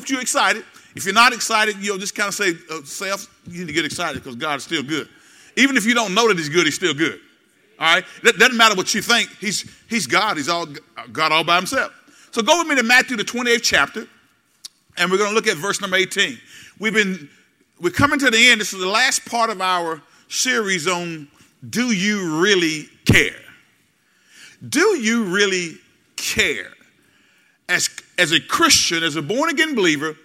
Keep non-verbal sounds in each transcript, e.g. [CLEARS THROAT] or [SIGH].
hope you're excited. If you're not excited, you'll just kind of say, uh, self, you need to get excited because God is still good. Even if you don't know that He's good, He's still good. All right? That doesn't matter what you think. He's, he's God. He's all God all by Himself. So go with me to Matthew, the 28th chapter, and we're going to look at verse number 18. We've been, we're coming to the end. This is the last part of our series on do you really care? Do you really care? As, as a Christian, as a born again believer,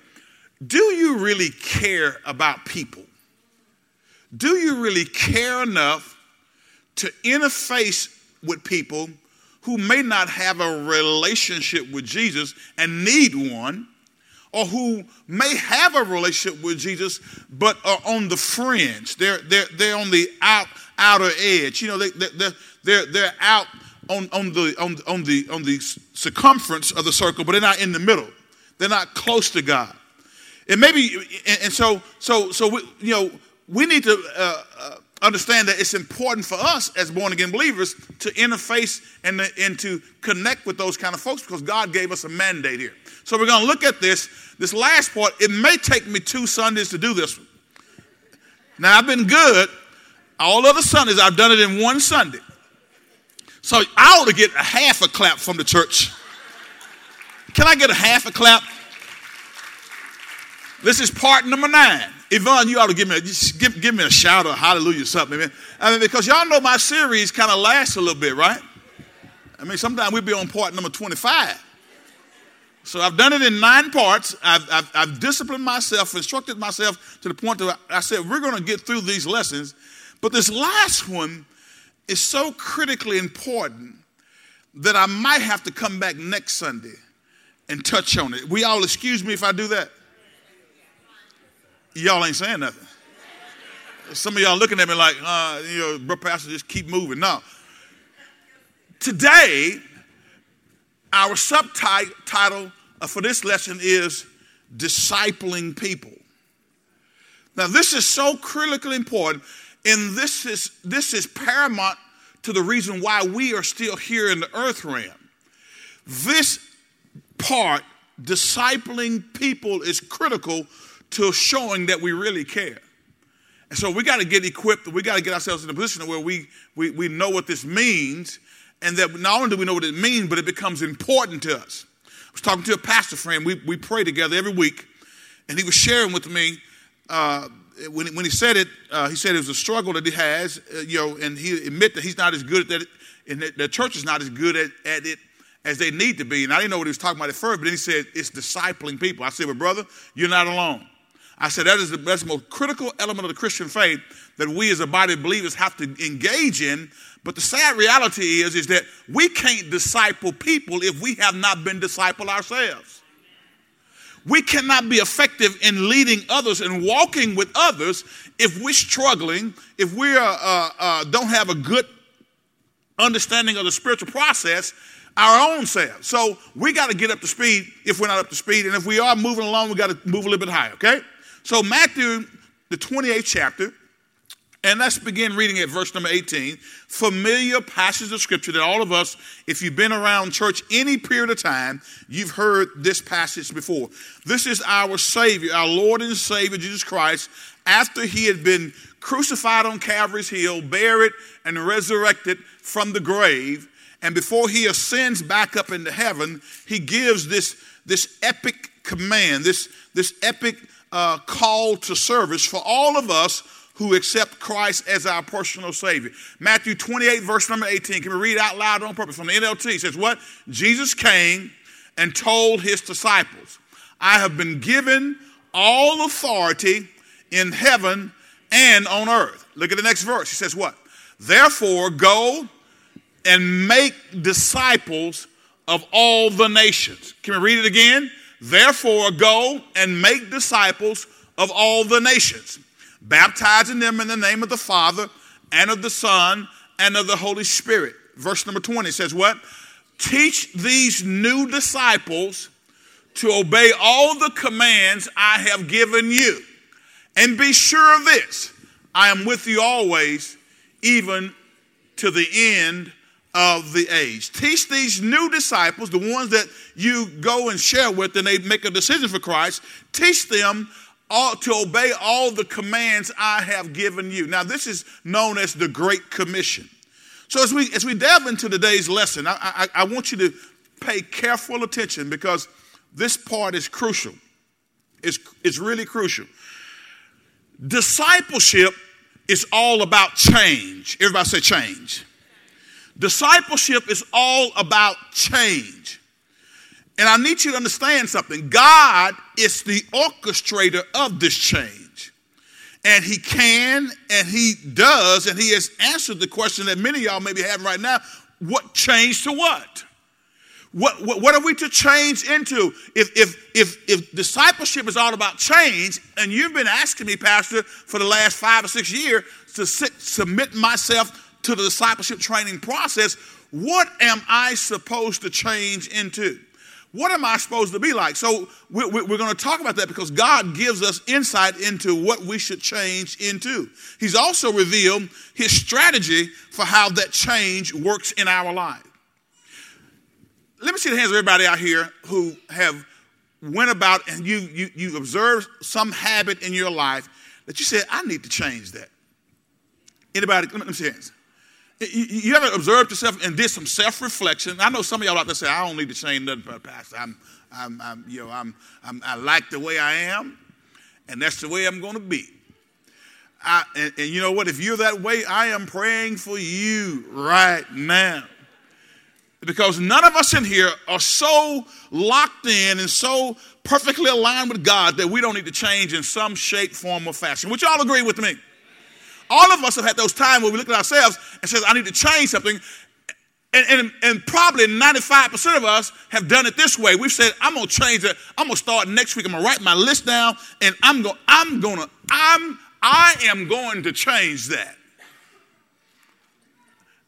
do you really care about people? Do you really care enough to interface with people who may not have a relationship with Jesus and need one, or who may have a relationship with Jesus but are on the fringe? They're, they're, they're on the out, outer edge. You know, they, they, they're, they're out on, on, the, on, on, the, on the circumference of the circle, but they're not in the middle. They're not close to God. And maybe, and so, so, so we, you know, we need to uh, uh, understand that it's important for us as born again believers to interface and, to, and to connect with those kind of folks because God gave us a mandate here. So we're going to look at this. This last part, it may take me two Sundays to do this one. Now, I've been good. All other Sundays, I've done it in one Sunday. So I ought to get a half a clap from the church. Can I get a half a clap? This is part number nine. Yvonne, you ought to give me a, give, give me a shout or hallelujah or something, man. I mean, because y'all know my series kind of lasts a little bit, right? I mean, sometimes we'll be on part number 25. So I've done it in nine parts. I've, I've, I've disciplined myself, instructed myself to the point that I said, we're going to get through these lessons. But this last one is so critically important that I might have to come back next Sunday and touch on it. We all excuse me if I do that. Y'all ain't saying nothing. Some of y'all looking at me like, uh, you know, bro, pastor, just keep moving. No. Today, our subtitle title for this lesson is discipling people. Now, this is so critically important and this is, this is paramount to the reason why we are still here in the earth realm. This part, discipling people, is critical to showing that we really care. And so we got to get equipped, we got to get ourselves in a position where we, we, we know what this means, and that not only do we know what it means, but it becomes important to us. I was talking to a pastor friend, we, we pray together every week, and he was sharing with me uh, when, when he said it, uh, he said it was a struggle that he has, uh, you know, and he admit that he's not as good at it, and that the church is not as good at, at it as they need to be. And I didn't know what he was talking about at first, but then he said it's discipling people. I said, well, brother, you're not alone. I said that is the, that's the most critical element of the Christian faith that we as a body of believers have to engage in. But the sad reality is, is that we can't disciple people if we have not been discipled ourselves. We cannot be effective in leading others and walking with others if we're struggling, if we uh, uh, don't have a good understanding of the spiritual process our own selves. So we got to get up to speed if we're not up to speed. And if we are moving along, we got to move a little bit higher, okay? So, Matthew, the 28th chapter, and let's begin reading at verse number 18. Familiar passage of scripture that all of us, if you've been around church any period of time, you've heard this passage before. This is our Savior, our Lord and Savior, Jesus Christ, after he had been crucified on Calvary's Hill, buried, and resurrected from the grave. And before he ascends back up into heaven, he gives this, this epic command, this, this epic uh, call to service for all of us who accept Christ as our personal Savior. Matthew 28, verse number 18. Can we read out loud on purpose from the NLT? It says, What? Jesus came and told his disciples, I have been given all authority in heaven and on earth. Look at the next verse. He says, What? Therefore, go and make disciples of all the nations. Can we read it again? Therefore, go and make disciples of all the nations baptizing them in the name of the Father and of the Son and of the Holy Spirit. Verse number 20 says, What? Teach these new disciples to obey all the commands I have given you. And be sure of this I am with you always, even to the end of the age. Teach these new disciples, the ones that you go and share with and they make a decision for Christ, teach them all, to obey all the commands I have given you. Now, this is known as the Great Commission. So, as we, as we delve into today's lesson, I, I, I want you to pay careful attention because this part is crucial. It's, it's really crucial. Discipleship is all about change. Everybody say change. Discipleship is all about change. And I need you to understand something. God is the orchestrator of this change. And he can and he does, and he has answered the question that many of y'all may be having right now what change to what? What, what, what, are we to change into? If, if, if, if discipleship is all about change, and you've been asking me, Pastor, for the last five or six years to sit, submit myself to the discipleship training process, what am I supposed to change into? What am I supposed to be like? So we're, going to talk about that because God gives us insight into what we should change into. He's also revealed his strategy for how that change works in our life let me see the hands of everybody out here who have went about and you, you, you observed some habit in your life that you said, I need to change that. Anybody? Let me see hands. You, ever observed yourself and did some self-reflection? I know some of y'all out there say, I don't need to change nothing, Pastor. I'm, I'm, I'm you know, I'm, I'm, i like the way I am, and that's the way I'm going to be. I, and, and you know what? If you're that way, I am praying for you right now because none of us in here are so locked in and so perfectly aligned with God that we don't need to change in some shape, form, or fashion. Would you all agree with me? All of us have had those times where we look at ourselves and says, I need to change something. And, and, and probably 95% of us have done it this way. We've said, I'm gonna change it. I'm gonna start next week. I'm gonna write my list down and I'm gonna, I'm gonna, I'm, I am going to change that.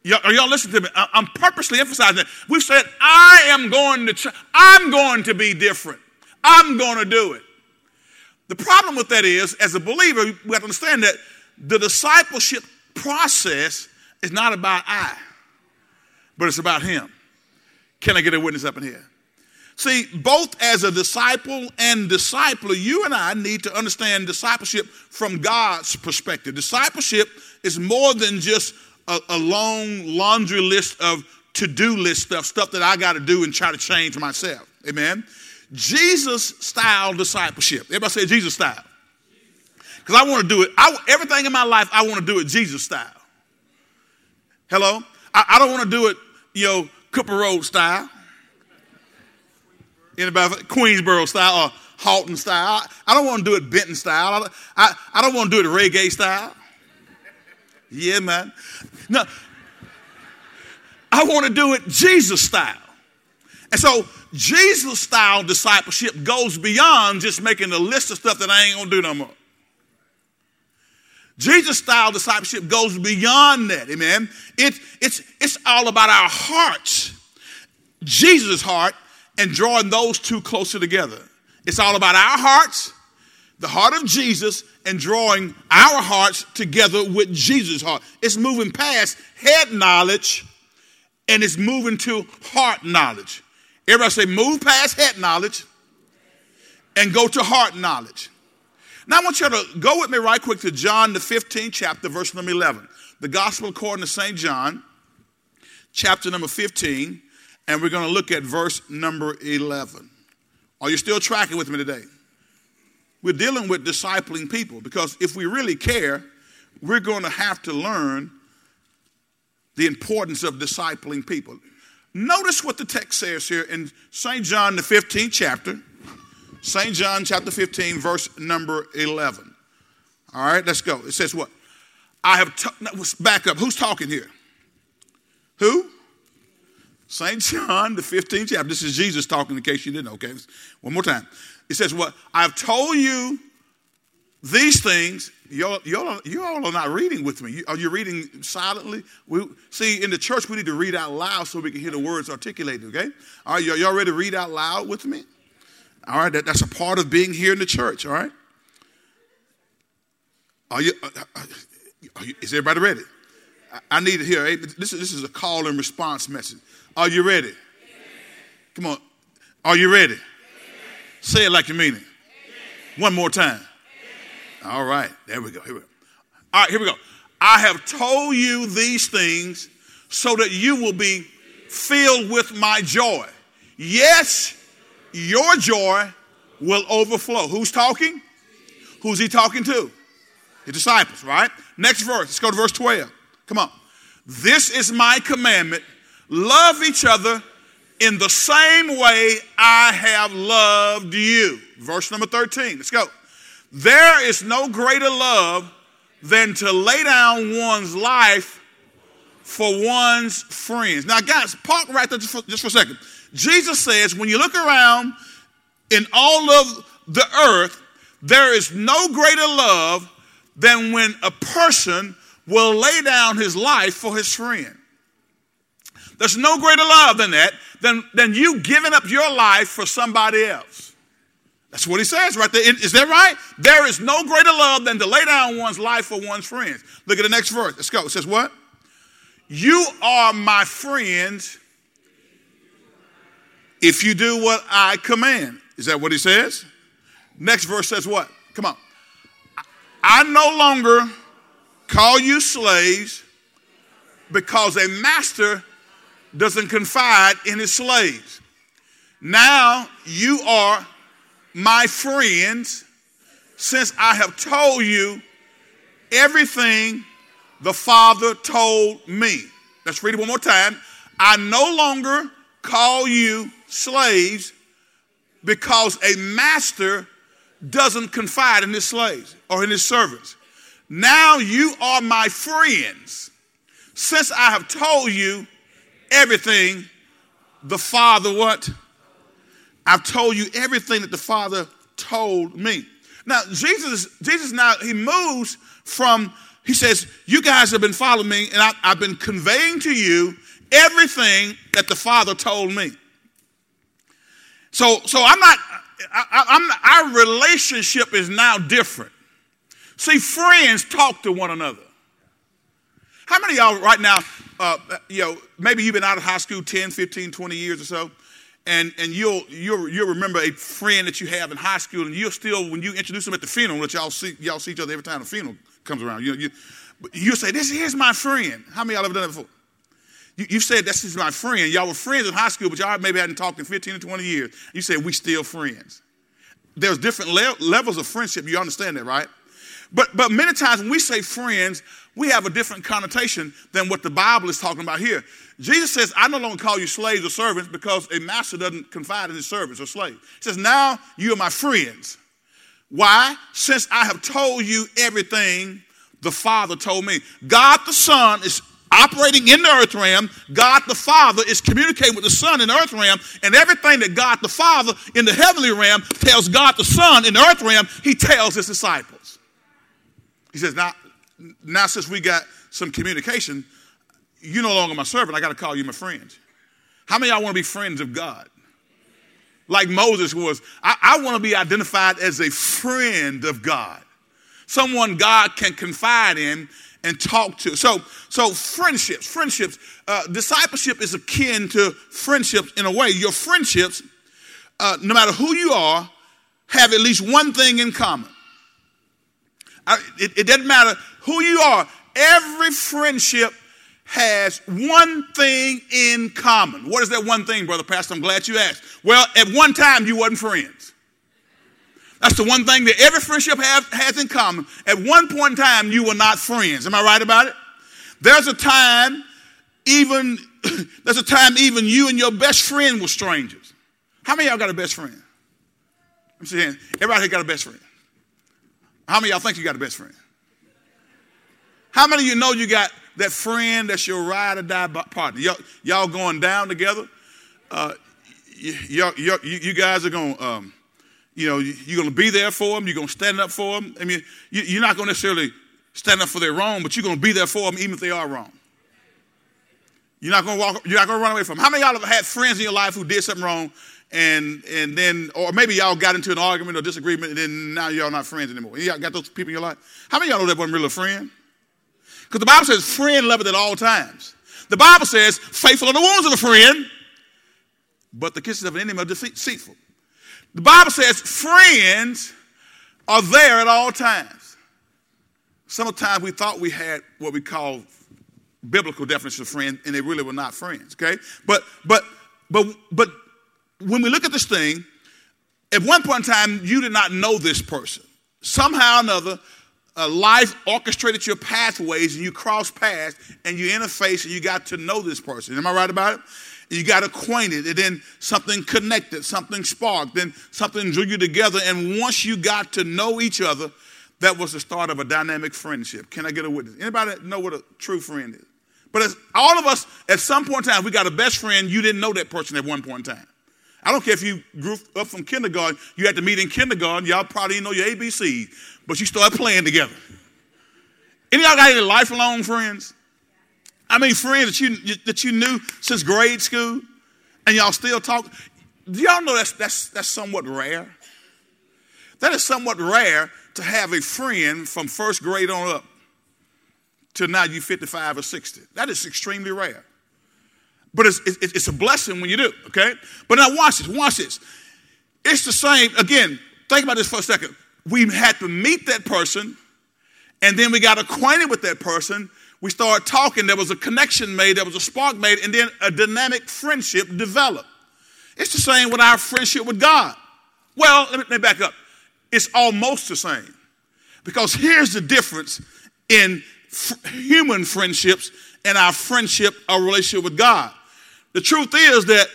Y'all, are y'all listening to me? I'm purposely emphasizing that. We said, I am going to, ch- I'm going to be different. I'm going to do it. The problem with that is, as a believer, we have to understand that the discipleship process is not about I, but it's about Him. Can I get a witness up in here? See, both as a disciple and discipler, you and I need to understand discipleship from God's perspective. Discipleship is more than just a, a long laundry list of to do list stuff, stuff that I got to do and try to change myself. Amen. Jesus style discipleship. Everybody say Jesus style. Because I want to do it. I, everything in my life, I want to do it Jesus style. Hello? I, I don't want to do it, you know, Cooper Road style. Anybody? Queensboro style or Halton style. I, I don't want to do it Benton style. I, I, I don't want to do it reggae style. Yeah, man. No, I want to do it Jesus style. And so Jesus style discipleship goes beyond just making a list of stuff that I ain't gonna do no more. Jesus style discipleship goes beyond that, amen. It, it's, it's all about our hearts, Jesus' heart, and drawing those two closer together. It's all about our hearts, the heart of Jesus, and drawing our hearts together with Jesus' heart. It's moving past head knowledge and it's moving to heart knowledge. Everybody say, move past head knowledge and go to heart knowledge. Now I want you to go with me right quick to John, the 15th chapter, verse number 11. The gospel according to St. John, chapter number 15, and we're going to look at verse number 11. Are you still tracking with me today? We're dealing with discipling people because if we really care, we're going to have to learn the importance of discipling people. Notice what the text says here in St. John, the 15th chapter. St. John, chapter 15, verse number 11. All right, let's go. It says what? I have, back up. Who's talking here? Who? St. John, the 15th chapter. This is Jesus talking in case you didn't okay? One more time. It says, What? I've told you these things. Y'all, y'all, you all are not reading with me. Are you reading silently? We, see, in the church, we need to read out loud so we can hear the words articulated, okay? All right, y'all ready to read out loud with me? All right, that, that's a part of being here in the church, all right? Are you, uh, uh, are you is everybody ready? I need to hear. This is, this is a call and response message. Are you ready? Come on. Are you ready? Say it like you mean it. One more time. All right. There we go. Here we go. All right, here we go. I have told you these things so that you will be filled with my joy. Yes, your joy will overflow. Who's talking? Who's he talking to? The disciples, right? Next verse. Let's go to verse 12. Come on. This is my commandment love each other in the same way I have loved you. Verse number 13. Let's go. There is no greater love than to lay down one's life for one's friends. Now, guys, park right there just for, just for a second. Jesus says, when you look around in all of the earth, there is no greater love than when a person will lay down his life for his friend. There's no greater love than that, than, than you giving up your life for somebody else. That's what he says right there. Is that right? There is no greater love than to lay down one's life for one's friends. Look at the next verse. Let's go. It says what? You are my friends if you do what I command. Is that what he says? Next verse says what? Come on. I no longer call you slaves because a master doesn't confide in his slaves. Now you are my friends since I have told you everything the Father told me. Let's read it one more time. I no longer call you slaves because a master doesn't confide in his slaves or in his servants. Now you are my friends since I have told you everything the Father what? I've told you everything that the Father told me. Now, Jesus, Jesus now, he moves from, he says, You guys have been following me, and I, have been conveying to you everything that the Father told me. So, so I'm not, I, I'm, our relationship is now different. See, friends talk to one another. How many y'all right now, uh, you know, maybe you've been out of high school 10, 15, 20 years or so, and, and you'll, you'll, you'll remember a friend that you have in high school, and you'll still, when you introduce them at the funeral, that y'all see, y'all see each other every time the funeral comes around, you, you, you'll say, this is my friend. How many y'all ever done that before? You, you said, this is my friend. Y'all were friends in high school, but y'all maybe hadn't talked in 15 or 20 years. You said, we still friends. There's different le- levels of friendship. You understand that, right? But, but many times when we say friends, we have a different connotation than what the Bible is talking about here. Jesus says, I no longer call you slaves or servants because a master doesn't confide in his servants or slaves. He says, Now you are my friends. Why? Since I have told you everything the Father told me. God the Son is operating in the earth realm. God the Father is communicating with the Son in the earth realm. And everything that God the Father in the heavenly realm tells God the Son in the earth realm, he tells his disciples. He says, Now, now since we got some communication, you're no longer my servant. I got to call you my friend. How many y'all want to be friends of God? Like Moses was. I, I want to be identified as a friend of God. Someone God can confide in and talk to. So, so friendships, friendships, uh, discipleship is akin to friendships in a way. Your friendships, uh, no matter who you are, have at least one thing in common. I, it, it doesn't matter who you are. Every friendship has one thing in common. What is that one thing, Brother Pastor? I'm glad you asked. Well, at one time you wasn't friends. That's the one thing that every friendship have, has in common. At one point in time, you were not friends. Am I right about it? There's a time, even [CLEARS THROAT] there's a time even you and your best friend were strangers. How many y'all got a best friend? I'm saying everybody here got a best friend. How many y'all think you got a best friend? How many of you know you got that friend that's your ride or die partner. Y'all, y'all going down together. Uh, y'all, y'all, you guys are going, um, you know, you're going to be there for them. You're going to stand up for them. I mean, you're not going to necessarily stand up for their wrong, but you're going to be there for them even if they are wrong. You're not going to walk. You're not going to run away from them. How many of y'all have had friends in your life who did something wrong, and and then, or maybe y'all got into an argument or disagreement, and then now y'all not friends anymore? Y'all got those people in your life. How many of y'all know that wasn't really a friend? Because the Bible says, friend loveth at all times. The Bible says, faithful are the wounds of a friend, but the kisses of an enemy are deceitful. The Bible says, friends are there at all times. Sometimes we thought we had what we call biblical definition of friend, and they really were not friends. Okay, but but but but when we look at this thing, at one point in time, you did not know this person. Somehow or another, uh, life orchestrated your pathways, and you crossed paths, and you interface, and you got to know this person. Am I right about it? You got acquainted, and then something connected, something sparked, then something drew you together. And once you got to know each other, that was the start of a dynamic friendship. Can I get a witness? Anybody know what a true friend is? But all of us, at some point in time, we got a best friend, you didn't know that person at one point in time. I don't care if you grew up from kindergarten, you had to meet in kindergarten, y'all probably didn't know your ABC, but you started playing together. Any y'all got any lifelong friends? I mean, friends that you that you knew since grade school, and y'all still talk. Do y'all know that's that's that's somewhat rare? That is somewhat rare to have a friend from first grade on up to now you 55 or 60. That is extremely rare. But it's, it's, it's a blessing when you do, okay? But now watch this, watch this. It's the same, again, think about this for a second. We had to meet that person, and then we got acquainted with that person. We started talking, there was a connection made, there was a spark made, and then a dynamic friendship developed. It's the same with our friendship with God. Well, let me, let me back up. It's almost the same. Because here's the difference in f- human friendships and our friendship, our relationship with God. The truth is that,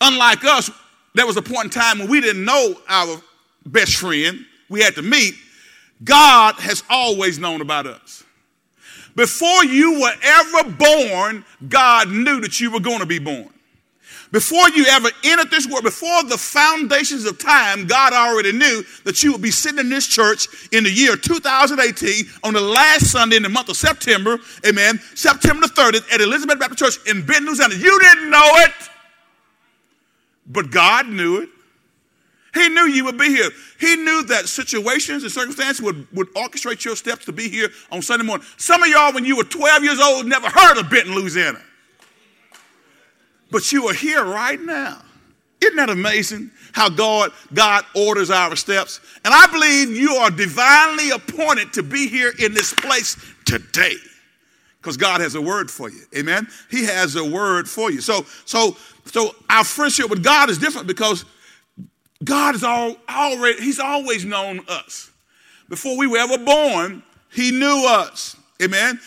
unlike us, there was a point in time when we didn't know our best friend, we had to meet. God has always known about us. Before you were ever born, God knew that you were going to be born. Before you ever entered this world, before the foundations of time, God already knew that you would be sitting in this church in the year 2018 on the last Sunday in the month of September, amen, September the 30th at Elizabeth Baptist Church in Benton, Louisiana. You didn't know it, but God knew it. He knew you would be here. He knew that situations and circumstances would, would orchestrate your steps to be here on Sunday morning. Some of y'all, when you were 12 years old, never heard of Benton, Louisiana. But you are here right now. Isn't that amazing how God, God orders our steps? And I believe you are divinely appointed to be here in this place today. Because God has a word for you. Amen. He has a word for you. So, so, so our friendship with God is different because God is all already, He's always known us. Before we were ever born, He knew us. Amen.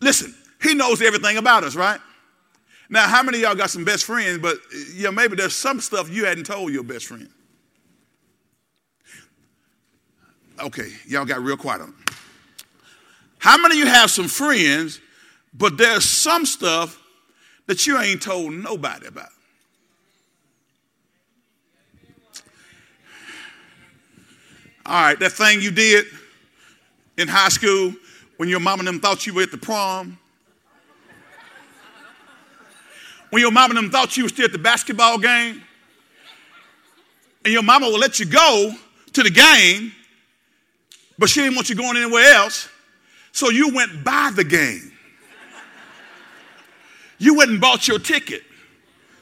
Listen, He knows everything about us, right? Now, how many of y'all got some best friends, but yeah, maybe there's some stuff you hadn't told your best friend? Okay, y'all got real quiet on. How many of you have some friends, but there's some stuff that you ain't told nobody about? All right, that thing you did in high school when your mom and them thought you were at the prom when your mom and them thought you were still at the basketball game, and your mama will let you go to the game, but she didn't want you going anywhere else, so you went by the game. You went and bought your ticket.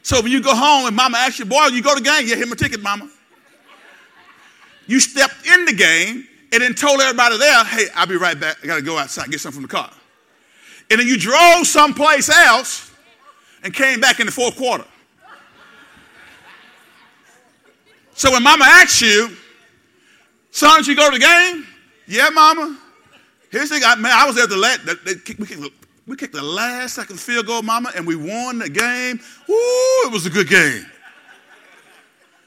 So when you go home and mama asks you, boy, you go to the game, yeah, here's my ticket, mama. You stepped in the game and then told everybody there, hey, I'll be right back. I got to go outside, get something from the car. And then you drove someplace else and came back in the fourth quarter. So when mama asks you, son, did you go to the game? Yeah, mama. Here's the thing, I, man, I was there the last, we, kicked, we kicked the last second field goal, mama, and we won the game. Ooh, it was a good game.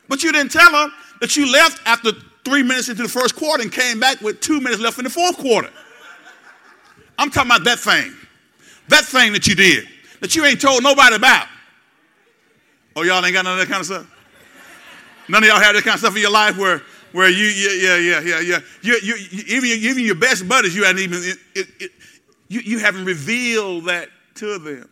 But you didn't tell her that you left after three minutes into the first quarter and came back with two minutes left in the fourth quarter. I'm talking about that thing. That thing that you did that you ain't told nobody about. Oh, y'all ain't got none of that kind of stuff? None of y'all have that kind of stuff in your life where, where you, yeah, yeah, yeah, yeah. You, you, you, even, even your best buddies, you haven't even, it, it, you, you haven't revealed that to them.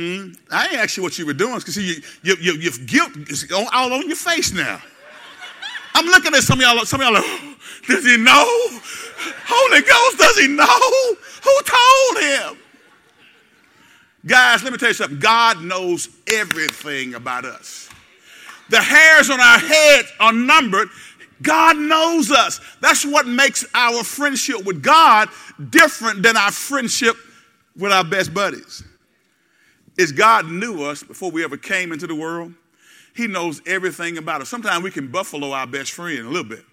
Hmm? I ain't you what you were doing because you, you, you, your guilt is all on your face now. I'm looking at some of y'all, some of y'all like, [GASPS] does he know? Holy Ghost, does he know? Who told him? Guys, let me tell you something. God knows everything about us. The hairs on our head are numbered. God knows us. That's what makes our friendship with God different than our friendship with our best buddies. Is God knew us before we ever came into the world. He knows everything about us. Sometimes we can buffalo our best friend a little bit.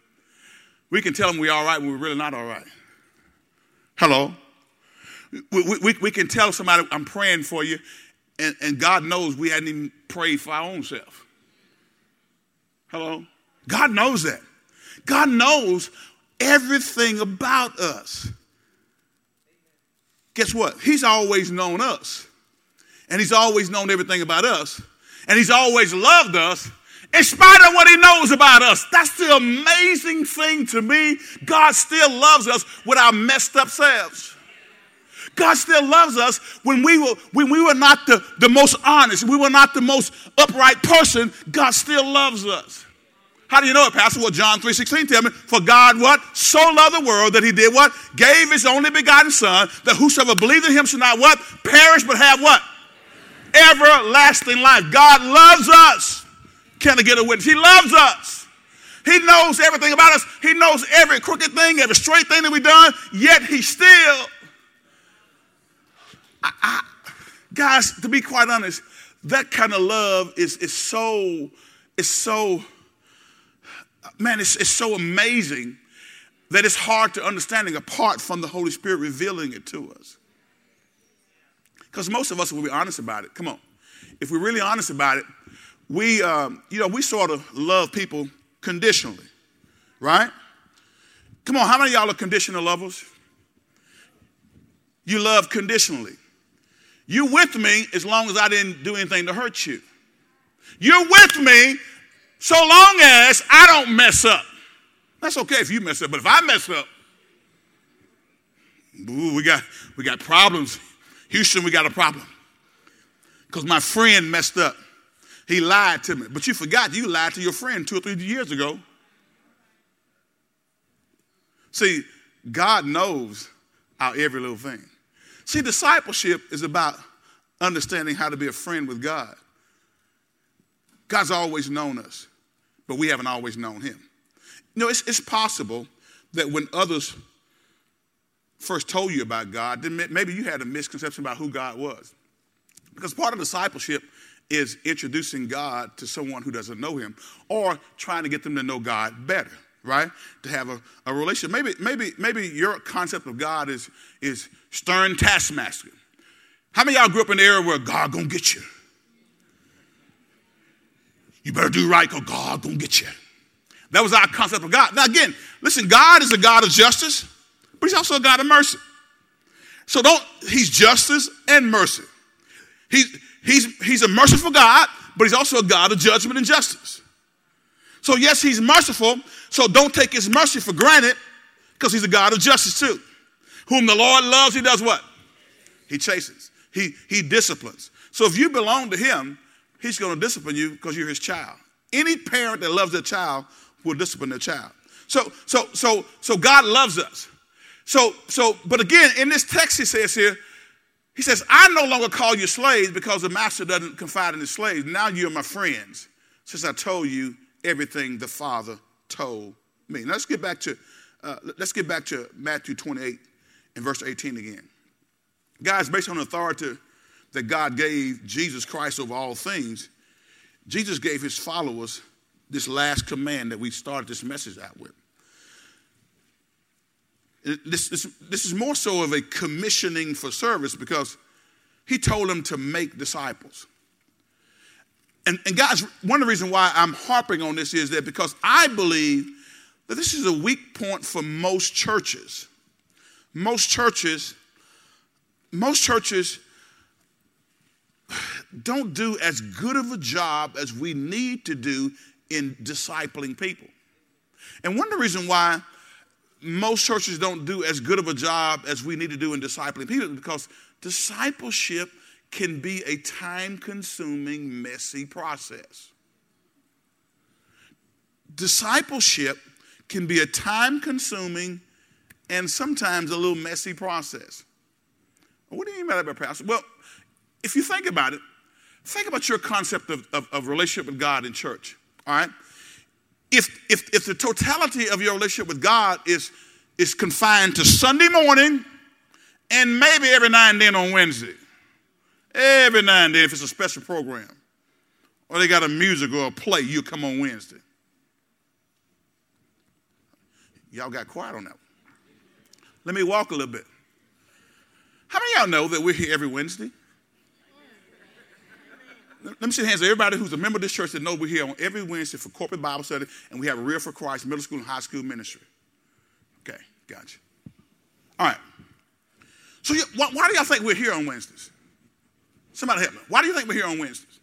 We can tell him we're all right when we're really not all right. Hello? We, we, we can tell somebody, I'm praying for you, and, and God knows we hadn't even prayed for our own self. Hello? God knows that. God knows everything about us. Guess what? He's always known us. And He's always known everything about us. And He's always loved us in spite of what He knows about us. That's the amazing thing to me. God still loves us with our messed up selves. God still loves us when we were, when we were not the, the most honest, we were not the most upright person. God still loves us. How do you know it, Pastor? Well, John 3.16 tell me, for God what? So loved the world that he did what? Gave his only begotten son, that whosoever believes in him should not what? Perish, but have what? Everlasting life. God loves us. Can I get a witness? He loves us. He knows everything about us. He knows every crooked thing, every straight thing that we've done, yet he still I, I, guys, to be quite honest, that kind of love is, is so, is so, man, it's, it's so amazing that it's hard to understanding apart from the Holy Spirit revealing it to us. Because most of us will be honest about it. Come on. If we're really honest about it, we, um, you know, we sort of love people conditionally, right? Come on, how many y'all are conditional lovers? You love conditionally. You with me as long as I didn't do anything to hurt you. You're with me so long as I don't mess up. That's okay if you mess up, but if I mess up, ooh, we got we got problems. Houston, we got a problem. Because my friend messed up. He lied to me. But you forgot you lied to your friend two or three years ago. See, God knows our every little thing. See, discipleship is about understanding how to be a friend with God. God's always known us, but we haven't always known Him. You know, it's, it's possible that when others first told you about God, then maybe you had a misconception about who God was. Because part of discipleship is introducing God to someone who doesn't know Him or trying to get them to know God better right? To have a, a relationship. Maybe, maybe, maybe your concept of God is, is stern taskmaster. How many y'all grew up in the era where God gonna get you? You better do right because God gonna get you. That was our concept of God. Now again, listen, God is a God of justice, but he's also a God of mercy. So don't, he's justice and mercy. He's, he's, he's a merciful God, but he's also a God of judgment and justice. So, yes, he's merciful. So, don't take his mercy for granted because he's a God of justice too. Whom the Lord loves, he does what? He chases, he, he disciplines. So, if you belong to him, he's going to discipline you because you're his child. Any parent that loves their child will discipline their child. So, so, so, so God loves us. So, so, but again, in this text, he says here, he says, I no longer call you slaves because the master doesn't confide in his slaves. Now you're my friends, since I told you everything the Father told me. Now let's get back to uh, let's get back to Matthew 28 and verse 18 again. Guys, based on the authority that God gave Jesus Christ over all things, Jesus gave his followers this last command that we started this message out with. This, this, this is more so of a commissioning for service because he told them to make disciples. And, and guys, one of the reasons why I'm harping on this is that because I believe that this is a weak point for most churches. Most churches, most churches don't do as good of a job as we need to do in discipling people. And one of the reasons why most churches don't do as good of a job as we need to do in discipling people because discipleship can be a time consuming, messy process. Discipleship can be a time consuming and sometimes a little messy process. What do you mean by that, Pastor? Well, if you think about it, think about your concept of, of, of relationship with God in church, all right? If, if, if the totality of your relationship with God is, is confined to Sunday morning and maybe every now and then on Wednesday, every now and then if it's a special program, or they got a music or a play, you come on Wednesday. Y'all got quiet on that. Let me walk a little bit. How many y'all know that we're here every Wednesday? Let me see the hands of everybody who's a member of this church that know we're here on every Wednesday for corporate Bible study, and we have Real for Christ middle school and high school ministry. Okay, gotcha. All right. So, you, why, why do y'all think we're here on Wednesdays? Somebody help me. Why do you think we're here on Wednesdays?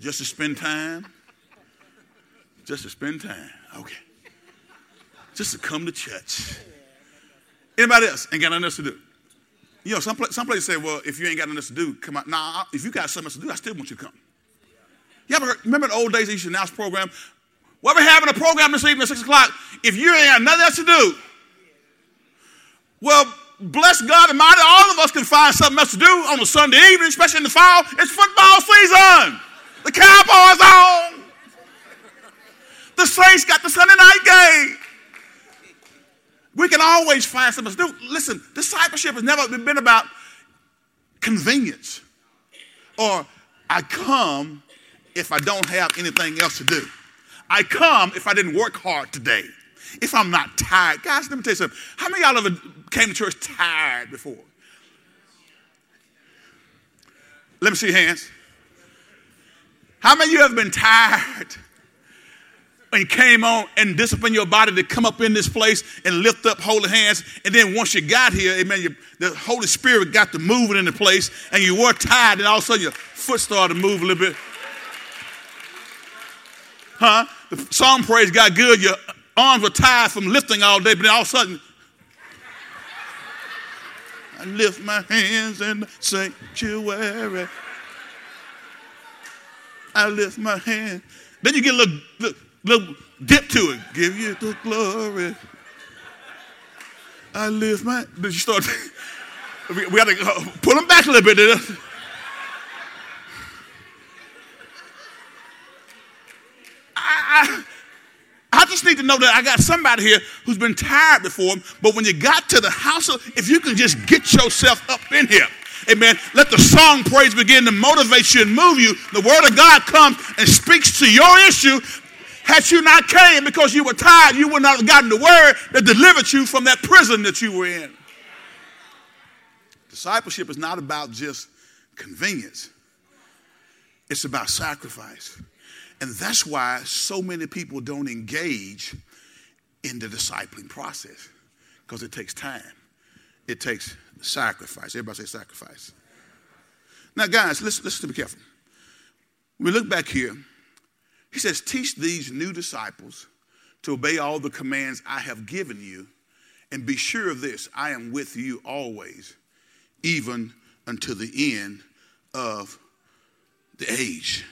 Just to spend time? Just to spend time. Okay. Just to come to church. Anybody else ain't got nothing else to do? You know, some, some places say, well, if you ain't got nothing to do, come out. Nah, if you got something to do, I still want you to come. You ever heard, remember the old days they used to announce program? We're having a program this evening at 6 o'clock. If you ain't got nothing else to do, well, bless God and Almighty, all of us can find something else to do on a Sunday evening, especially in the fall. It's football season. The Cowboys on. The Saints got the Sunday night game. We can always find something to do. Listen, discipleship has never been about convenience or I come if I don't have anything else to do. I come if I didn't work hard today, if I'm not tired. Guys, let me tell you something. How many of y'all ever came to church tired before? Let me see your hands. How many of you have been tired and came on and disciplined your body to come up in this place and lift up holy hands. And then once you got here, amen, you, the Holy Spirit got to moving in the place and you were tired and all of a sudden your foot started to move a little bit. Huh? The song praise got good. Your arms were tired from lifting all day, but then all of a sudden, I lift my hands in the sanctuary. I lift my hand. Then you get a little, little little dip to it. Give you the glory. I live my. Did you start? [LAUGHS] we, got to pull them back a little bit. I, I, I just need to know that I got somebody here who's been tired before, but when you got to the house, of, if you can just get yourself up in here, amen, let the song praise begin to motivate you and move you. The word of God comes and speaks to your issue had you not came because you were tired, you would not have gotten the word that delivered you from that prison that you were in. Discipleship is not about just convenience. It's about sacrifice. And that's why so many people don't engage in the discipling process because it takes time. It takes sacrifice. Everybody say sacrifice. Now, guys, let's, let's be careful. We look back here, he says, Teach these new disciples to obey all the commands I have given you, and be sure of this I am with you always, even until the end of the age.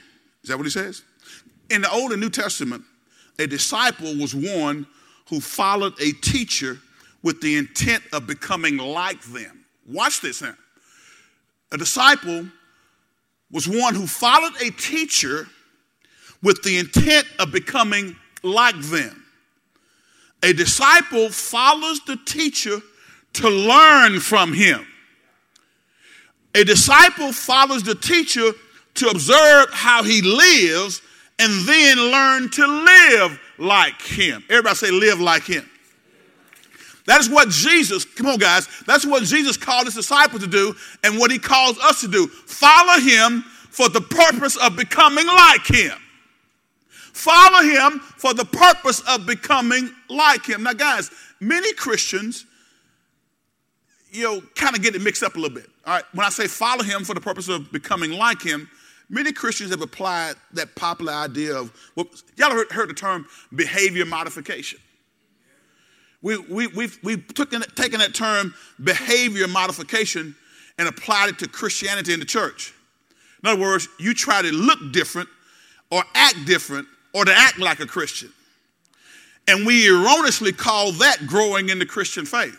Is that what he says? In the Old and New Testament, a disciple was one who followed a teacher with the intent of becoming like them. Watch this now. A disciple was one who followed a teacher with the intent of becoming like them. A disciple follows the teacher to learn from him. A disciple follows the teacher to observe how he lives and then learn to live like him. Everybody say, live like him. That is what Jesus, come on, guys, that's what Jesus called his disciples to do and what he calls us to do. Follow him for the purpose of becoming like him. Follow him for the purpose of becoming like him. Now, guys, many Christians, you know, kind of get it mixed up a little bit. All right, when I say follow him for the purpose of becoming like him, many Christians have applied that popular idea of, well, y'all heard, heard the term behavior modification. We, we, we've, we've taken, taken that term behavior modification and applied it to Christianity in the church. In other words, you try to look different or act different or to act like a Christian. And we erroneously call that growing in the Christian faith.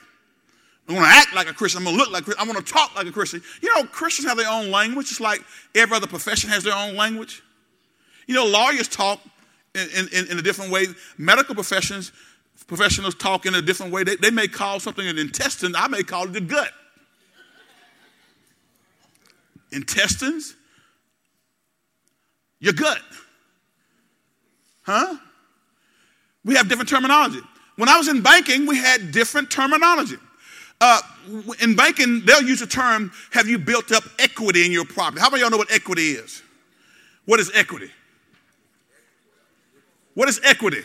I'm going to act like a Christian. I'm going to look like a Christian. I'm going to talk like a Christian. You know, Christians have their own language, just like every other profession has their own language. You know, lawyers talk in, in, in a different way. Medical professions, professionals talk in a different way. They, they may call something an intestine. I may call it the gut. Intestines, your gut. Huh? We have different terminology. When I was in banking, we had different terminology. Uh, in banking, they'll use the term, have you built up equity in your property? How many of y'all know what equity is? What is equity? What is equity?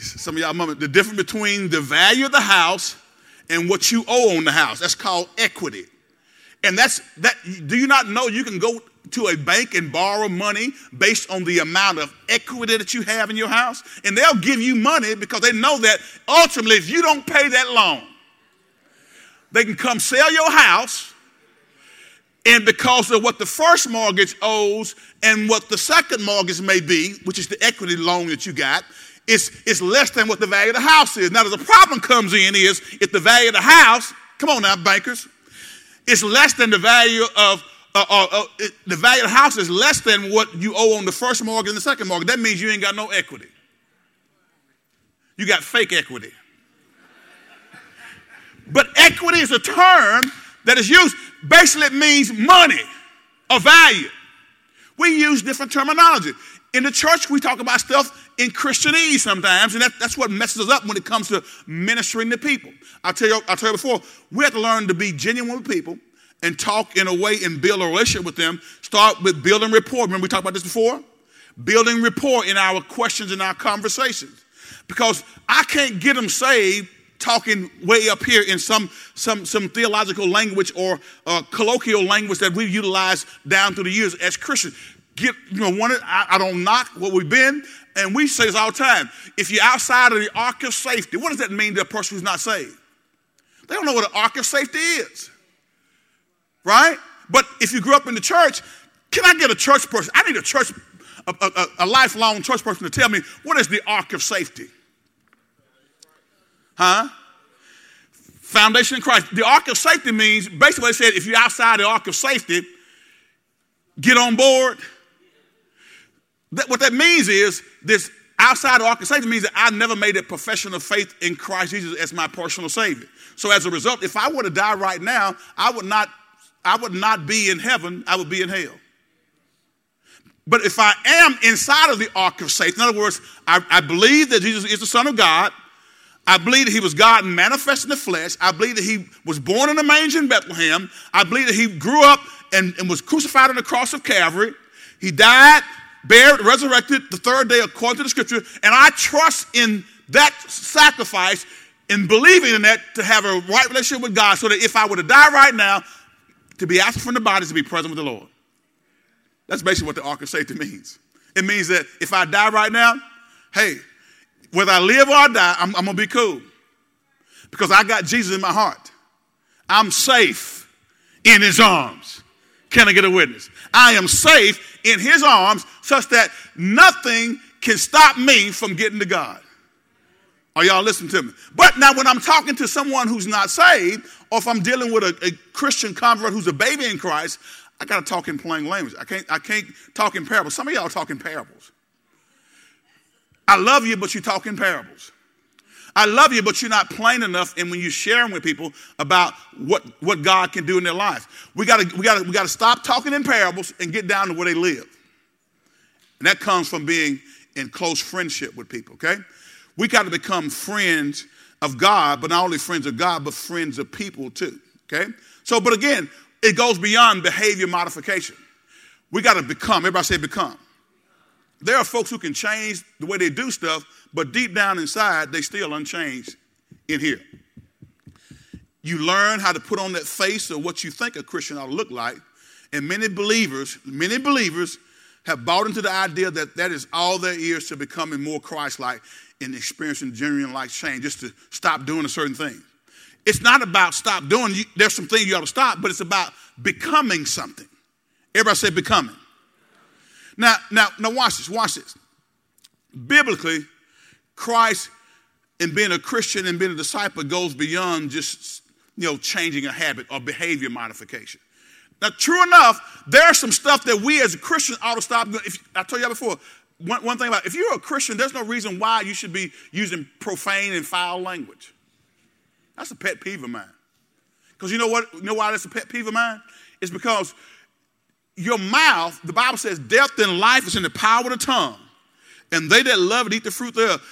Some of y'all remember the difference between the value of the house and what you owe on the house. That's called equity. And that's that. Do you not know you can go to a bank and borrow money based on the amount of equity that you have in your house? And they'll give you money because they know that ultimately, if you don't pay that loan, they can come sell your house. And because of what the first mortgage owes and what the second mortgage may be, which is the equity loan that you got, it's, it's less than what the value of the house is. Now, the problem comes in is if the value of the house, come on now, bankers, it's less than the value of uh, uh, uh, it, the value of the house is less than what you owe on the first mortgage and the second mortgage. That means you ain't got no equity. You got fake equity. But equity is a term that is used. Basically, it means money or value. We use different terminology. In the church, we talk about stuff in Christianese sometimes, and that, that's what messes us up when it comes to ministering to people. I tell you, I tell you before, we have to learn to be genuine with people and talk in a way and build a relationship with them. Start with building rapport. Remember we talked about this before? Building rapport in our questions and our conversations. Because I can't get them saved talking way up here in some some some theological language or uh, colloquial language that we've utilized down through the years as Christians get, you know, one, I, I don't knock what we've been, and we say this all the time. If you're outside of the ark of safety, what does that mean to a person who's not saved? They don't know what an ark of safety is, right? But if you grew up in the church, can I get a church person? I need a church, a, a, a lifelong church person to tell me what is the ark of safety? Huh? Foundation in Christ. The ark of safety means basically it said if you're outside the ark of safety, get on board that, what that means is this outside of ark of safety means that I never made a profession of faith in Christ Jesus as my personal Savior. So as a result, if I were to die right now, I would not, I would not be in heaven, I would be in hell. But if I am inside of the ark of safety, in other words, I, I believe that Jesus is the Son of God. I believe that he was God manifest in the flesh. I believe that he was born in a manger in Bethlehem. I believe that he grew up and, and was crucified on the cross of Calvary. He died, buried, resurrected the third day according to the scripture, and I trust in that sacrifice in believing in that to have a right relationship with God so that if I were to die right now, to be absent from the body to be present with the Lord. That's basically what the ark of safety means. It means that if I die right now, hey, whether I live or I die, I'm, I'm going to be cool because I got Jesus in my heart. I'm safe in his arms. Can I get a witness? I am safe in his arms such that nothing can stop me from getting to God. Are y'all listening to me? But now, when I'm talking to someone who's not saved, or if I'm dealing with a, a Christian convert who's a baby in Christ, I got to talk in plain language. I can't, I can't talk in parables. Some of y'all talk in parables. I love you, but you talk in parables. I love you, but you're not plain enough. And when you're sharing with people about what, what God can do in their life, we got to we gotta, we got to stop talking in parables and get down to where they live. And that comes from being in close friendship with people. Okay, we got to become friends of God, but not only friends of God, but friends of people too. Okay, so but again, it goes beyond behavior modification. We got to become. Everybody say become. There are folks who can change the way they do stuff, but deep down inside, they still unchanged in here. You learn how to put on that face of what you think a Christian ought to look like. And many believers, many believers have bought into the idea that that is all there is to becoming more Christ-like and experiencing genuine life change, just to stop doing a certain thing. It's not about stop doing. you, There's some things you ought to stop, but it's about becoming something. Everybody say becoming. Now, now, now watch this, watch this. biblically, Christ and being a Christian and being a disciple goes beyond just you know changing a habit or behavior modification. Now, true enough, there's some stuff that we as a Christian ought to stop. If, I told you before, one, one thing about if you're a Christian, there's no reason why you should be using profane and foul language. That's a pet peeve of mine. Because you know what? You know why that's a pet peeve of mine? It's because your mouth, the Bible says, death and life is in the power of the tongue. And they that love it eat the fruit thereof.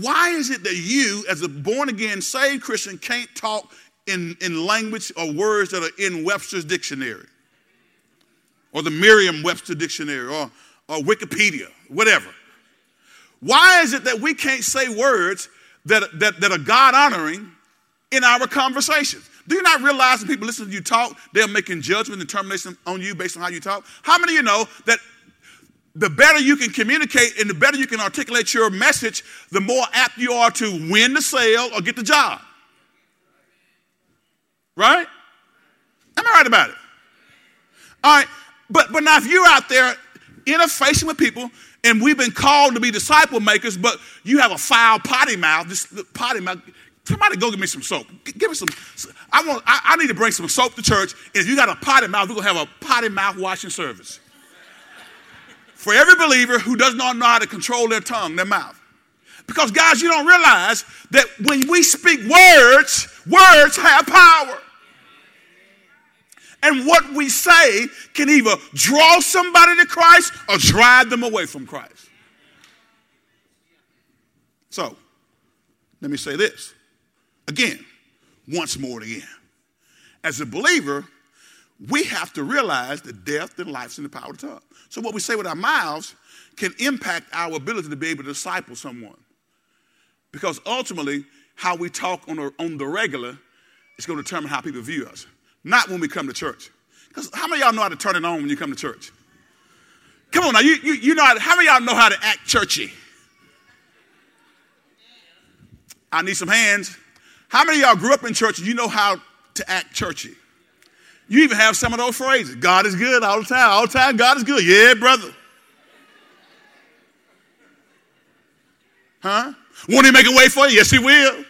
Why is it that you, as a born again, saved Christian, can't talk in, in language or words that are in Webster's dictionary? Or the Merriam Webster dictionary or, or Wikipedia, whatever. Why is it that we can't say words that, that, that are God honoring in our conversations? Do you not realize when people listen to you talk, they're making judgment and determination on you based on how you talk? How many of you know that the better you can communicate and the better you can articulate your message, the more apt you are to win the sale or get the job? Right? Am I right about it? All right. But, but now, if you're out there interfacing with people, and we've been called to be disciple makers, but you have a foul potty mouth, this potty mouth, Somebody go get me some soap. Give me some. I want. I, I, need to bring some soap to church. And if you got a potty mouth, we're gonna have a potty mouth washing service for every believer who does not know how to control their tongue, their mouth. Because guys, you don't realize that when we speak words, words have power. And what we say can either draw somebody to Christ or drive them away from Christ. So, let me say this again, once more and again. As a believer, we have to realize that death and life's in the power of the tongue. So what we say with our mouths can impact our ability to be able to disciple someone. Because ultimately, how we talk on, the, on the regular is going to determine how people view us, not when we come to church. Because how many of y'all know how to turn it on when you come to church? Come on now, you, you, you know how, how many of y'all know how to act churchy? I need some hands. How many of y'all grew up in church and you know how to act churchy? You even have some of those phrases. God is good all the time. All the time, God is good. Yeah, brother. Huh? Won't he make a way for you? Yes, he will.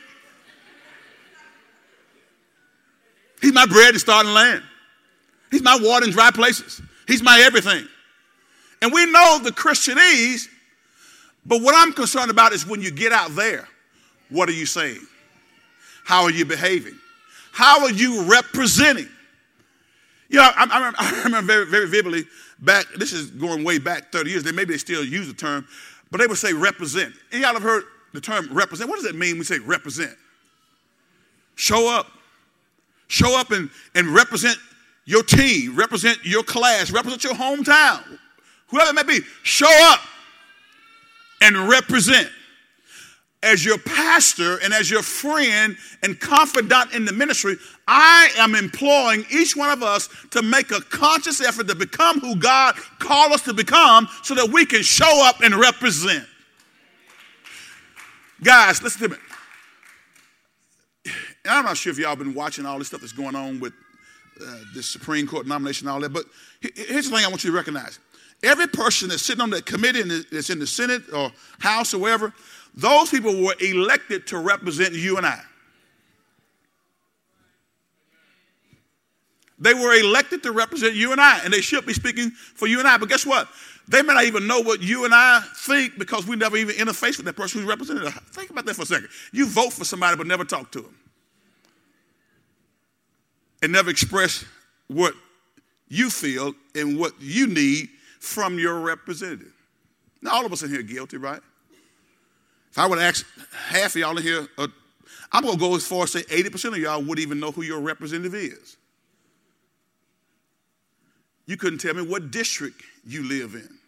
He's my bread and starting land. He's my water in dry places. He's my everything. And we know the Christianese, but what I'm concerned about is when you get out there, what are you saying? How are you behaving? How are you representing? You know, I, I, I remember very, very vividly back, this is going way back 30 years, they maybe they still use the term, but they would say represent. Any y'all have heard the term represent? What does it mean when we say represent? Show up. Show up and, and represent your team, represent your class, represent your hometown, whoever it may be. Show up and represent as your pastor and as your friend and confidant in the ministry, I am employing each one of us to make a conscious effort to become who God called us to become so that we can show up and represent. Guys, listen to me. And I'm not sure if y'all been watching all this stuff that's going on with uh, Supreme Court nomination and all that, but here's the thing I want you to recognize. Every person that's sitting on that committee that's in the Senate or House or wherever, those people were elected to represent you and I. They were elected to represent you and I, and they should be speaking for you and I. But guess what? They may not even know what you and I think because we never even interface with that person who's represented. Think about that for a second. You vote for somebody but never talk to them. And never express what you feel and what you need from your representative. Now, all of us in here guilty, right? If I would ask half of y'all in here, uh, I'm going to go as far as say 80% of y'all wouldn't even know who your representative is. You couldn't tell me what district you live in.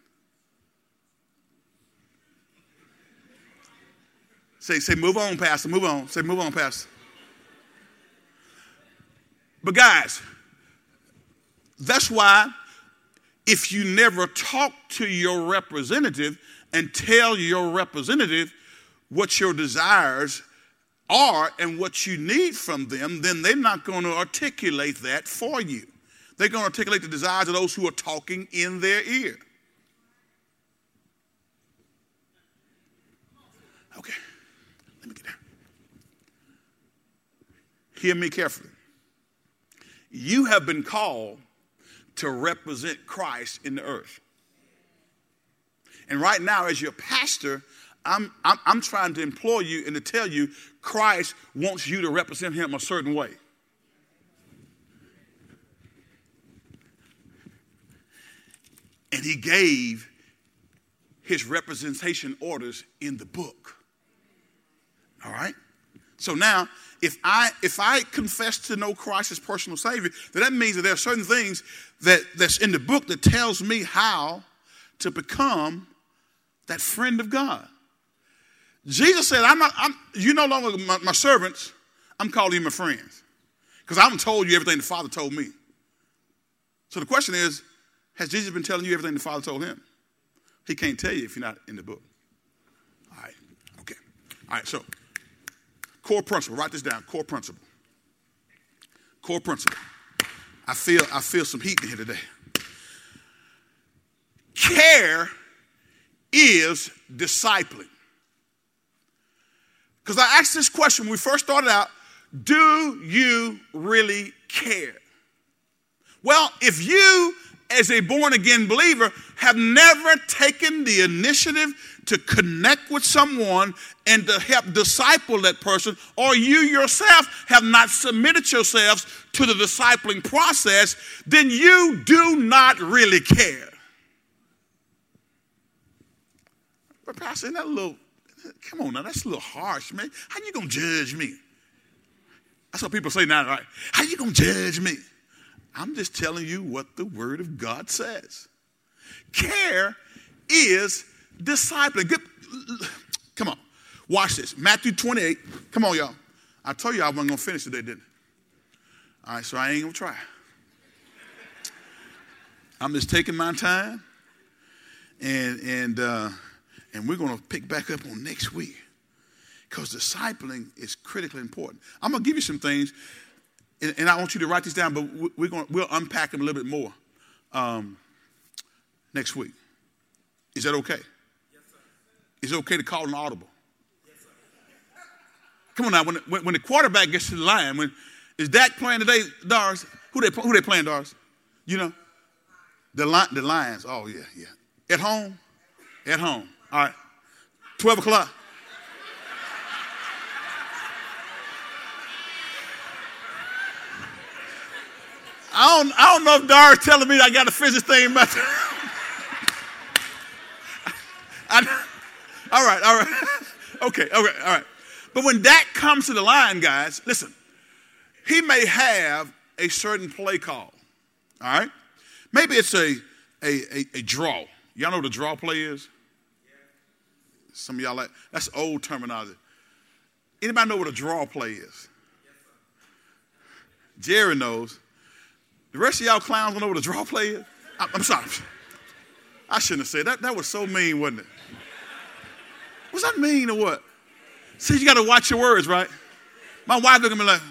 Say, say, move on, Pastor, move on. Say, move on, Pastor. But guys, that's why if you never talk to your representative and tell your representative what your desires are and what you need from them, then they're not going to articulate that for you. They're going to articulate the desires of those who are talking in their ear. Hear me carefully. You have been called to represent Christ in the earth. And right now, as your pastor, I'm, I'm, I'm trying to implore you and to tell you Christ wants you to represent him a certain way. And he gave his representation orders in the book. All right? So now, if I if I confess to know Christ as personal Savior, then that means that there are certain things that, that's in the book that tells me how to become that friend of God. Jesus said, I'm not, I'm, you no longer my, my servants, I'm calling you my friends. Because I haven't told you everything the Father told me. So the question is, has Jesus been telling you everything the Father told him? He can't tell you if you're not in the book. All right, okay. All right, so core principle, write this down, core principle. Core principle. I feel, I feel some heat in here today. Care is discipling. Because I asked this question when we first started out do you really care? Well, if you, as a born again believer, have never taken the initiative to connect with someone and to help disciple that person, or you yourself have not submitted yourselves to the discipling process, then you do not really care. But Pastor, that little, come on now, that's a little harsh, man. How you gonna judge me? That's what people say now, right? How you gonna judge me? I'm just telling you what the Word of God says. Care is discipling. Come on, watch this. Matthew 28. Come on, y'all. I told you I wasn't gonna finish today, didn't I? All right, so I ain't gonna try. I'm just taking my time, and and uh, and we're going to pick back up on next week because discipling is critically important. I'm going to give you some things, and, and, I want you to write these down, but we're going we'll unpack them a little bit more um, next week. Is that okay? Yes, Is it okay to call an audible? Yes, Come on now, when, when, when, the quarterback gets to the line, when is Dak playing today, Doris? Who they who they playing, Doris? You know, the the Lions. Oh yeah, yeah. At home, at home. All right. 12 o'clock. I don't, I don't know if Dara's telling me I got to finish this thing about I, all right, all right. [LAUGHS] okay, okay, all right. But when Dak comes to the line, guys, listen, he may have a certain play call. All right? Maybe it's a, a, a, a draw. Y'all know what a draw play is? Some of y'all like that's old terminology. Anybody know what a draw play is? Jerry knows. The rest of y'all clowns don't know what a draw play is? I, am sorry. I shouldn't have said that. That was so mean, wasn't it? Was that mean or what? See, you got to watch your words, right? My wife looked at me like,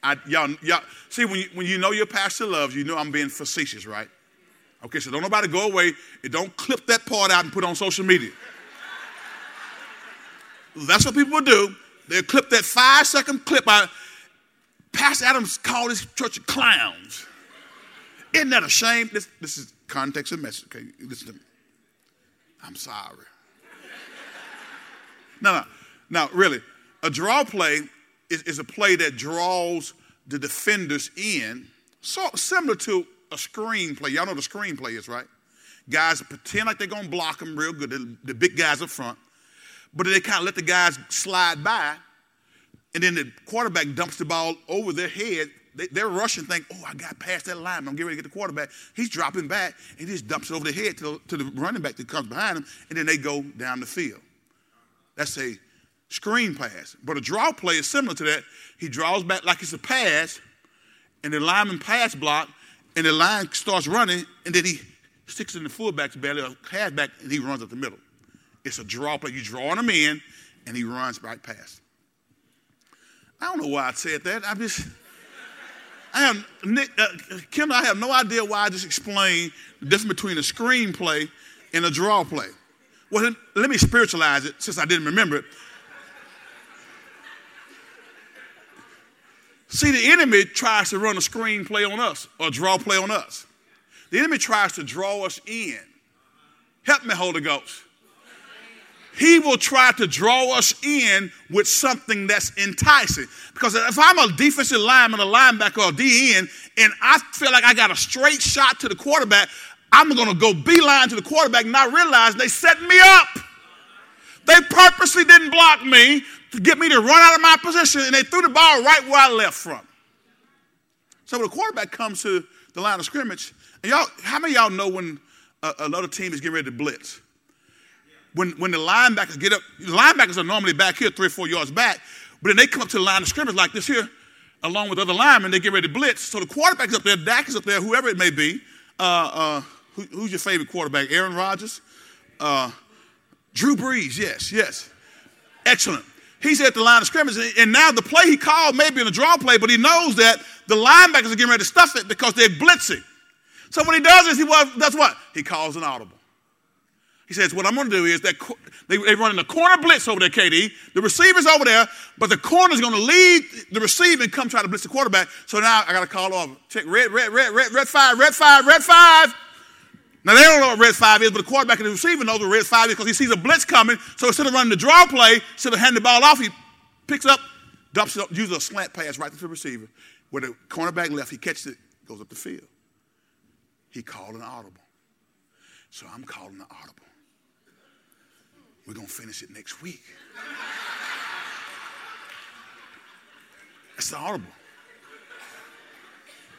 I, y'all, y'all, see, when you, when you know your pastor loves you, know I'm being facetious, right? Okay, so don't nobody go away and don't clip that part out and put on social media. That's what people do. They'll clip that five second clip out. Pastor Adams called this church clowns. Isn't that a shame? This, this is context of message. Okay, listen to me. I'm sorry. no, no, no, really. A draw play is, is a play that draws the defenders in, so similar to a screenplay. Y'all know the screenplay is, right? Guys pretend like they're going to block them real good, the, the big guys up front, but they kind of let the guys slide by, and then the quarterback dumps the ball over their head. They, are rushing, think, oh, I got past that line. I'm getting ready to get the quarterback. He's dropping back, and he just dumps it over the head to, to the running back that comes behind him, and then they go down the field. That's a screen pass. But a draw play is similar to that. He draws back like it's a pass, and the lineman pass block, and the line starts running, and then he sticks in the fullback's belly or halfback, and he runs up the middle. It's a draw play. You drawing him in, and he runs right past. I don't know why I said that. I just, I have, Nick, uh, Kendall, I have no idea why I just explained the difference between a screenplay and a draw play. Well, let me spiritualize it since I didn't remember it. See, the enemy tries to run a screenplay on us or draw play on us. The enemy tries to draw us in. Help me, Holy Ghost. He will try to draw us in with something that's enticing. Because if I'm a defensive lineman, a linebacker, or a DN, and I feel like I got a straight shot to the quarterback, I'm going to go beeline to the quarterback and I realize they set me up. They purposely didn't block me to get me to run out of my position, and they threw the ball right where I left from. So when the quarterback comes to the line of scrimmage, and y'all, how many y'all know when another team is getting ready to blitz? When, when the linebackers get up, the linebackers are normally back here, three or four yards back, but then they come up to the line of scrimmage like this here, along with other linemen, they get ready to blitz. So the quarterback's up there, Dak is up there, whoever it may be. Uh, uh, who, who's your favorite quarterback? Aaron Rodgers? Uh, Drew Brees, yes, yes. Excellent. He's at the line of scrimmage, and now the play he called may be in a draw play, but he knows that the linebackers are getting ready to stuff it because they're blitzing. So what he does is he does what? He calls an audible. He says, What I'm going to do is that they, are running a corner blitz over there, KD. The receiver's over there, but the corner's going to lead the receiver and come try to blitz the quarterback. So now I got to call over. Check red, red, red, red, red five, red five, red five. Now they don't know what red five is, but the quarterback and the receiver knows what red five is because he sees a blitz coming. So instead of running the draw play, instead of handing the ball off, he picks up, dumps it up, uses a slant pass right to the receiver. Where the cornerback left, he catches it, goes up the field. He called an audible. So I'm calling an audible. We're going to finish it next week. That's the audible.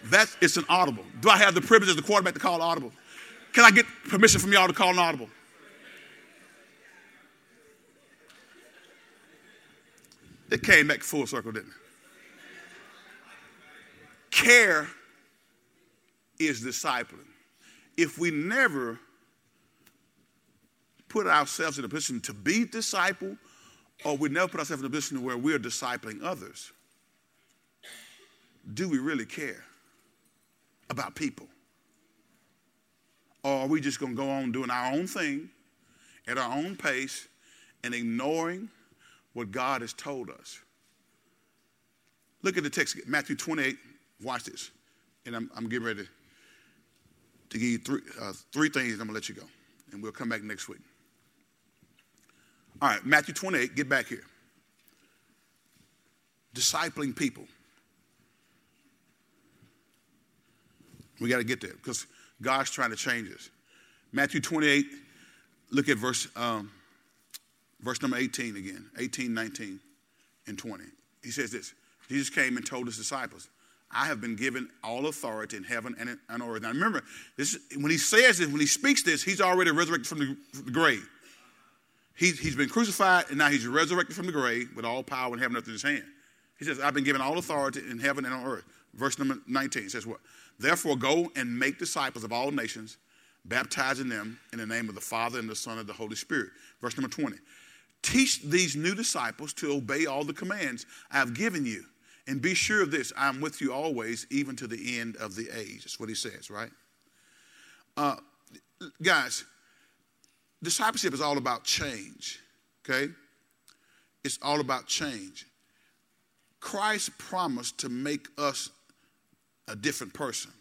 That's it's an audible. Do I have the privilege as the quarterback to call audible? Can I get permission from y'all to call an audible? It came back full circle, didn't it? Care is discipling. If we never put ourselves in a position to be disciple, or we never put ourselves in a position where we're discipling others, do we really care about people? Or are we just going to go on doing our own thing at our own pace and ignoring what God has told us? Look at the text, Matthew 28. Watch this. And I'm, I'm getting ready to give you three, uh, three things. I'm going to let you go. And we'll come back next week. All right, Matthew 28, get back here. Discipling people. We got to get there because God's trying to change us. Matthew 28, look at verse, um, verse number 18 again 18, 19, and 20. He says this Jesus came and told his disciples, I have been given all authority in heaven and on earth. Now remember, this, when he says this, when he speaks this, he's already resurrected from the, from the grave. He's, he's been crucified and now he's resurrected from the grave with all power and heaven and earth in his hand. He says, I've been given all authority in heaven and on earth. Verse number 19 says what? Therefore, go and make disciples of all nations, baptizing them in the name of the Father and the Son and the Holy Spirit. Verse number 20. Teach these new disciples to obey all the commands I have given you. And be sure of this I am with you always, even to the end of the age. That's what he says, right? Uh, guys, discipleship is all about change, okay? It's all about change. Christ promised to make us a different person,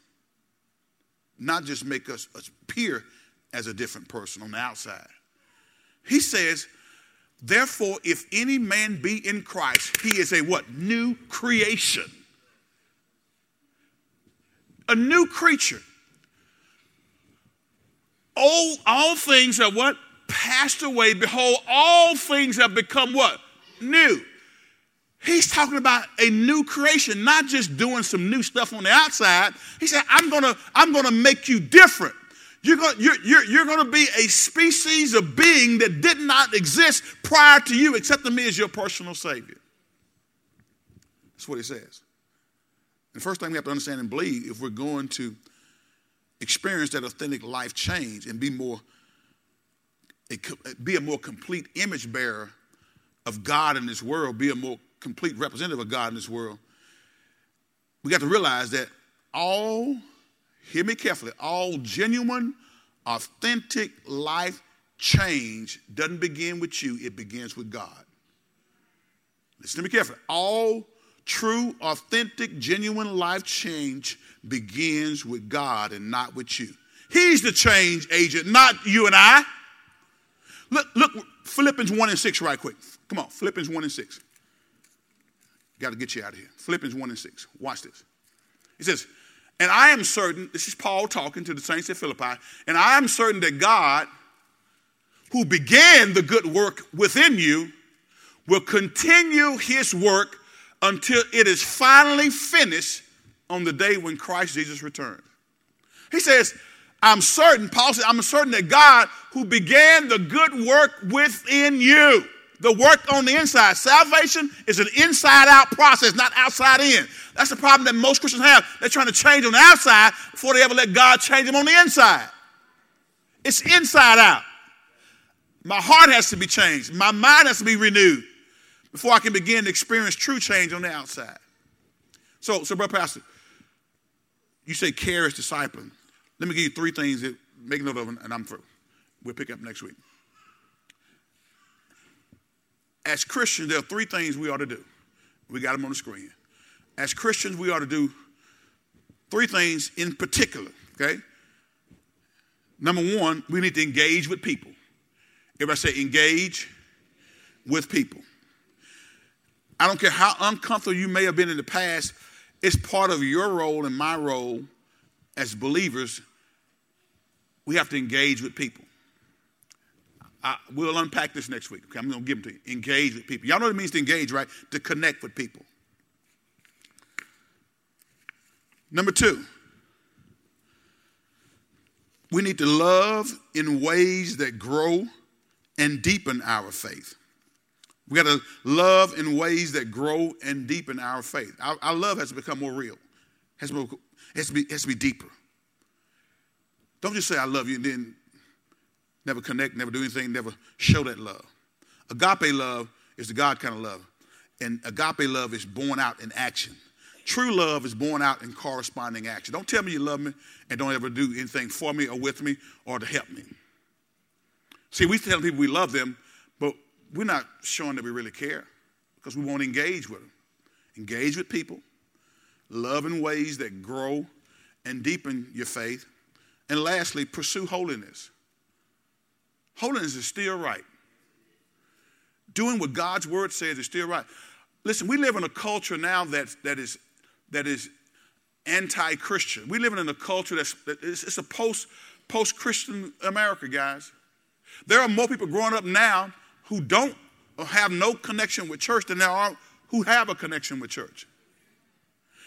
not just make us appear as a different person on the outside. He says, Therefore, if any man be in Christ, he is a what? New creation. A new creature. All, all things are what? Passed away. Behold, all things have become what? New. He's talking about a new creation, not just doing some new stuff on the outside. He said, I'm gonna, I'm gonna make you different. You're gonna, you're, you're, you're gonna be a species of being that did not exist prior to you, except to me as your personal Savior. That's what he says. The first thing we have to understand and believe if we're going to experience that authentic life change and be more be a more complete image bearer of God in this world, be a more complete representative of God in this world, we got to realize that all, hear me carefully, all genuine, authentic life change doesn't begin with you, it begins with God. Listen to me carefully. All True, authentic, genuine life change begins with God and not with you. He's the change agent, not you and I. Look, look, Philippians 1 and 6 right quick. Come on, Philippians 1 and 6. Got to get you out of here. Philippians 1 and 6. Watch this. He says, And I am certain, this is Paul talking to the saints at Philippi, and I am certain that God, who began the good work within you, will continue his work until it is finally finished on the day when Christ Jesus returns. He says, I'm certain, Paul said, I'm certain that God, who began the good work within you, the work on the inside. Salvation is an inside out process, not outside in. That's the problem that most Christians have. They're trying to change on the outside before they ever let God change them on the inside. It's inside out. My heart has to be changed, my mind has to be renewed before I can begin to experience true change on the outside. So, so, brother pastor, you say care is discipling. Let me give you three things that make note of them, and I'm through. We'll pick up next week. As Christians, there are three things we ought to do. We got them on the screen. As Christians, we ought to do three things in particular, okay? Number one, we need to engage with people. Everybody say engage with people. I don't care how uncomfortable you may have been in the past, it's part of your role and my role as believers. We have to engage with people. I, we'll unpack this next week. Okay, I'm going to give them to you. Engage with people. Y'all know what it means to engage, right? To connect with people. Number two, we need to love in ways that grow and deepen our faith. We got to love in ways that grow and deepen our faith. Our, our love has to become more real, has to, has, to be, has to be deeper. Don't just say, I love you, and then never connect, never do anything, never show that love. Agape love is the God kind of love. And agape love is born out in action. True love is born out in corresponding action. Don't tell me you love me and don't ever do anything for me or with me or to help me. See, we tell people we love them, we're not showing that we really care because we won't engage with them. Engage with people, love in ways that grow and deepen your faith. And lastly, pursue holiness. Holiness is still right. Doing what God's word says is still right. Listen, we live in a culture now that, that is, that is anti Christian. We live in a culture that's it's a post post Christian America, guys. There are more people growing up now who don't have no connection with church than there are who have a connection with church.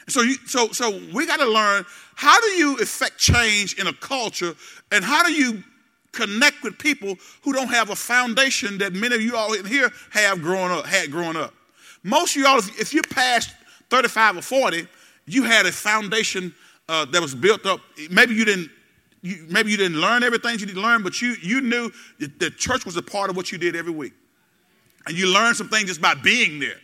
So, you, so, so we got to learn how do you affect change in a culture, and how do you connect with people who don't have a foundation that many of you all in here have grown up, had growing up. Most of y'all, if you passed 35 or 40, you had a foundation uh, that was built up. Maybe you didn't. You, maybe you didn't learn everything you need to learn, but you, you knew that the church was a part of what you did every week. And you learned some things just by being there.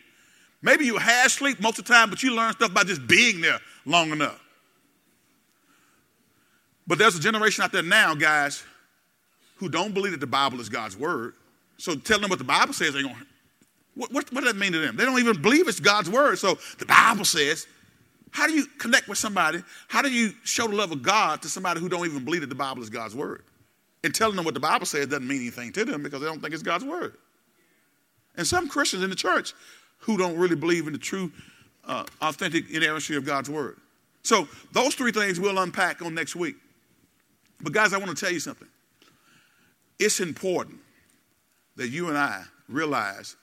Maybe you had sleep most of the time, but you learned stuff by just being there long enough. But there's a generation out there now, guys, who don't believe that the Bible is God's word. So tell them what the Bible says, they're going, what, what, what does that mean to them? They don't even believe it's God's word. So the Bible says, how do you connect with somebody? How do you show the love of God to somebody who don't even believe that the Bible is God's word? And telling them what the Bible says doesn't mean anything to them because they don't think it's God's word. And some Christians in the church who don't really believe in the true, uh, authentic inerrancy of God's word. So those three things we'll unpack on next week. But guys, I want to tell you something. It's important that you and I realize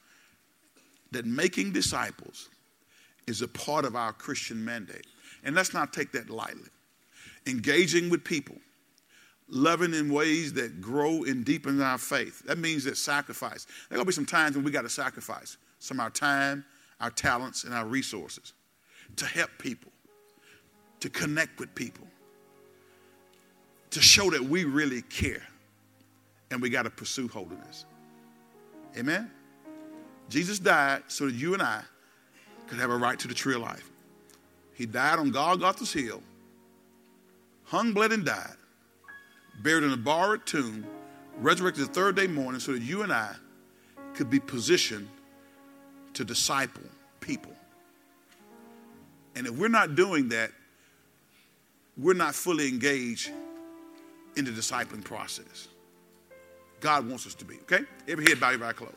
that making disciples is a part of our Christian mandate. And let's not take that lightly. Engaging with people, loving in ways that grow and deepen our faith. That means that sacrifice. There are going to be some times when we got to sacrifice some of our time, our talents, and our resources to help people, to connect with people, to show that we really care and we got to pursue holiness. Amen? Jesus died so that you and I could have a right to the tree of life. He died on Golgotha's hill, hung, bled, and died, buried in a borrowed tomb, resurrected the third day morning so that you and I could be positioned to disciple people. And if we're not doing that, we're not fully engaged in the discipling process. God wants us to be, okay? Every head bow, every eye closed.